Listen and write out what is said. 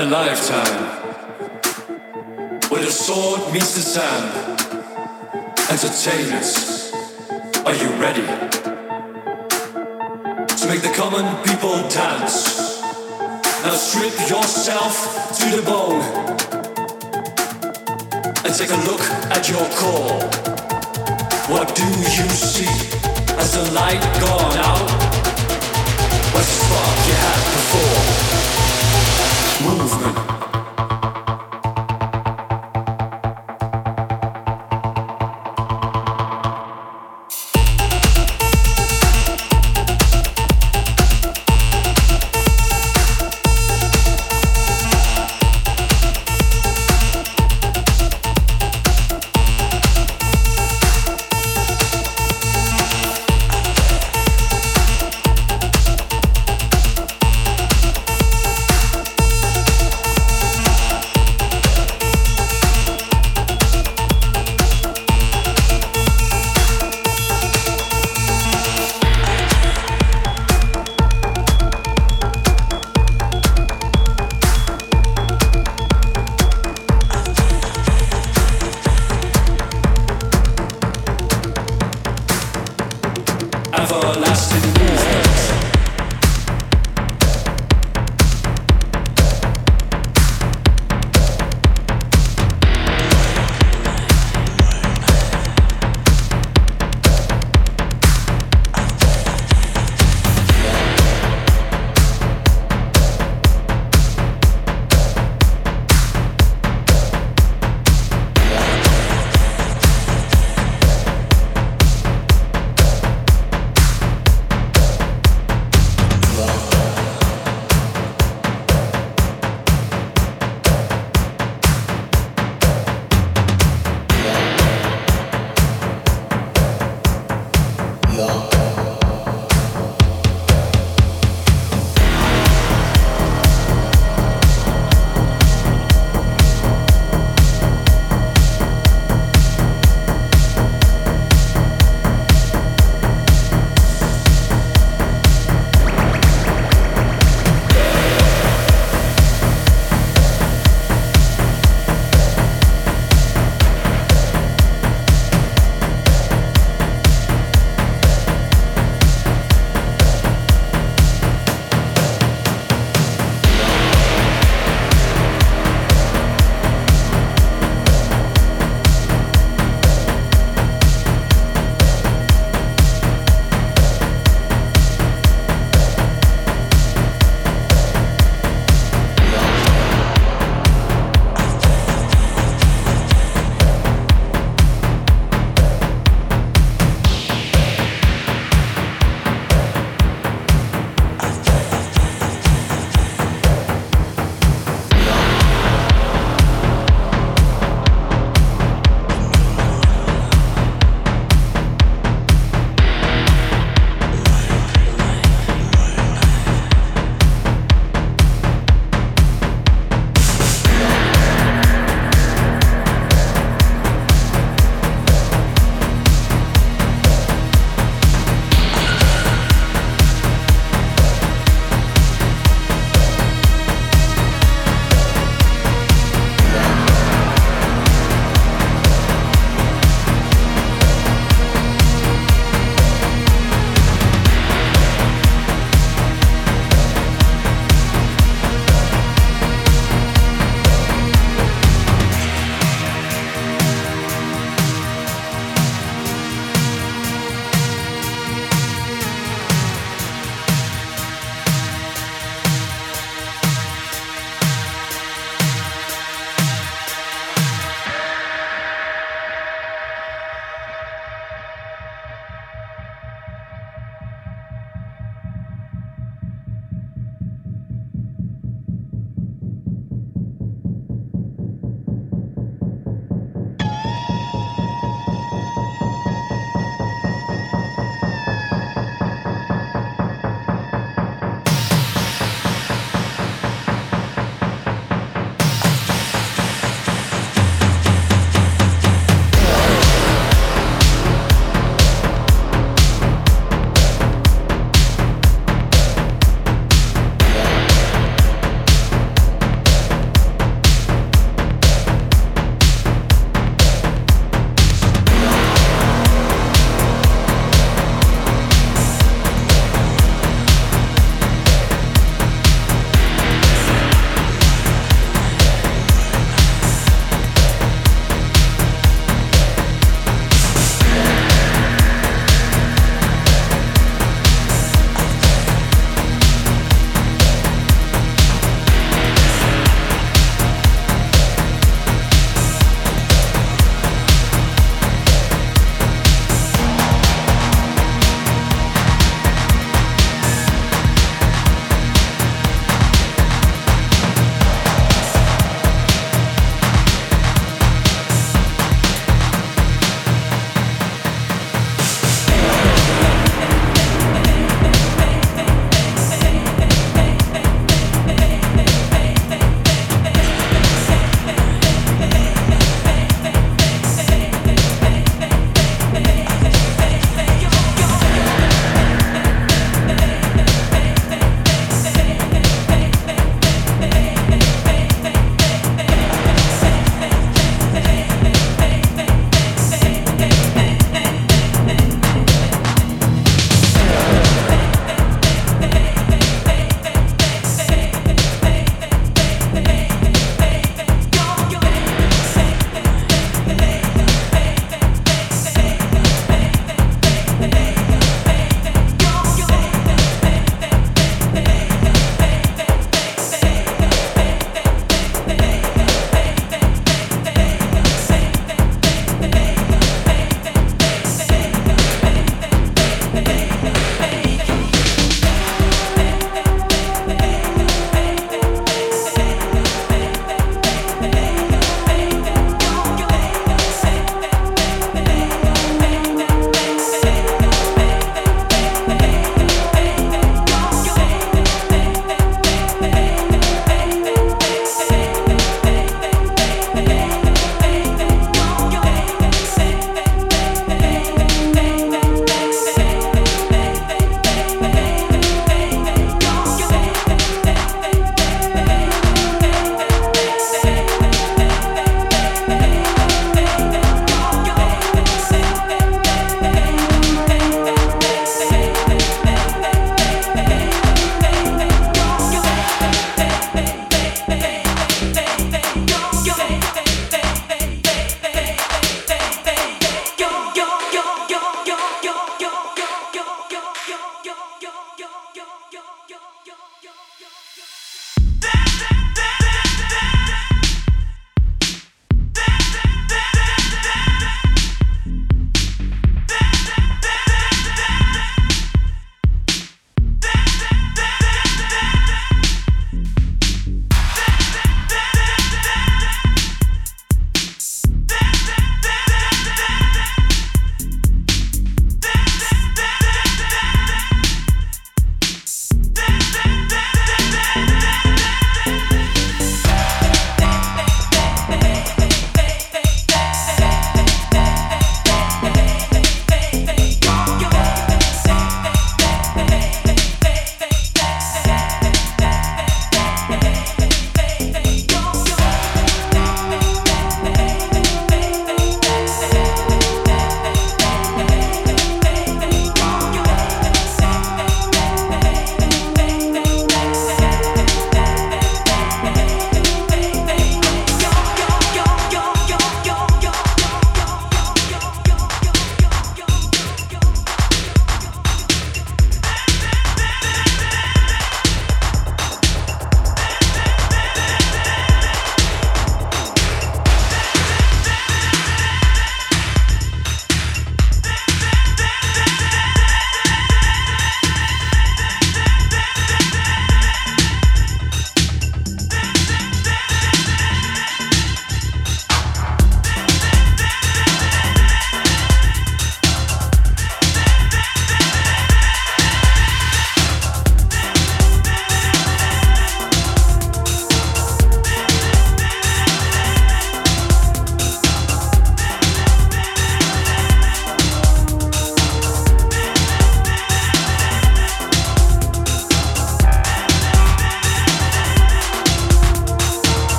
and a lifetime where the sword meets the sand. Entertainers, are you ready to make the common people dance? Now strip yourself to the bone and take a look at your core. What do you see as the light gone out? What's the spark you had before? Movement. Everlasting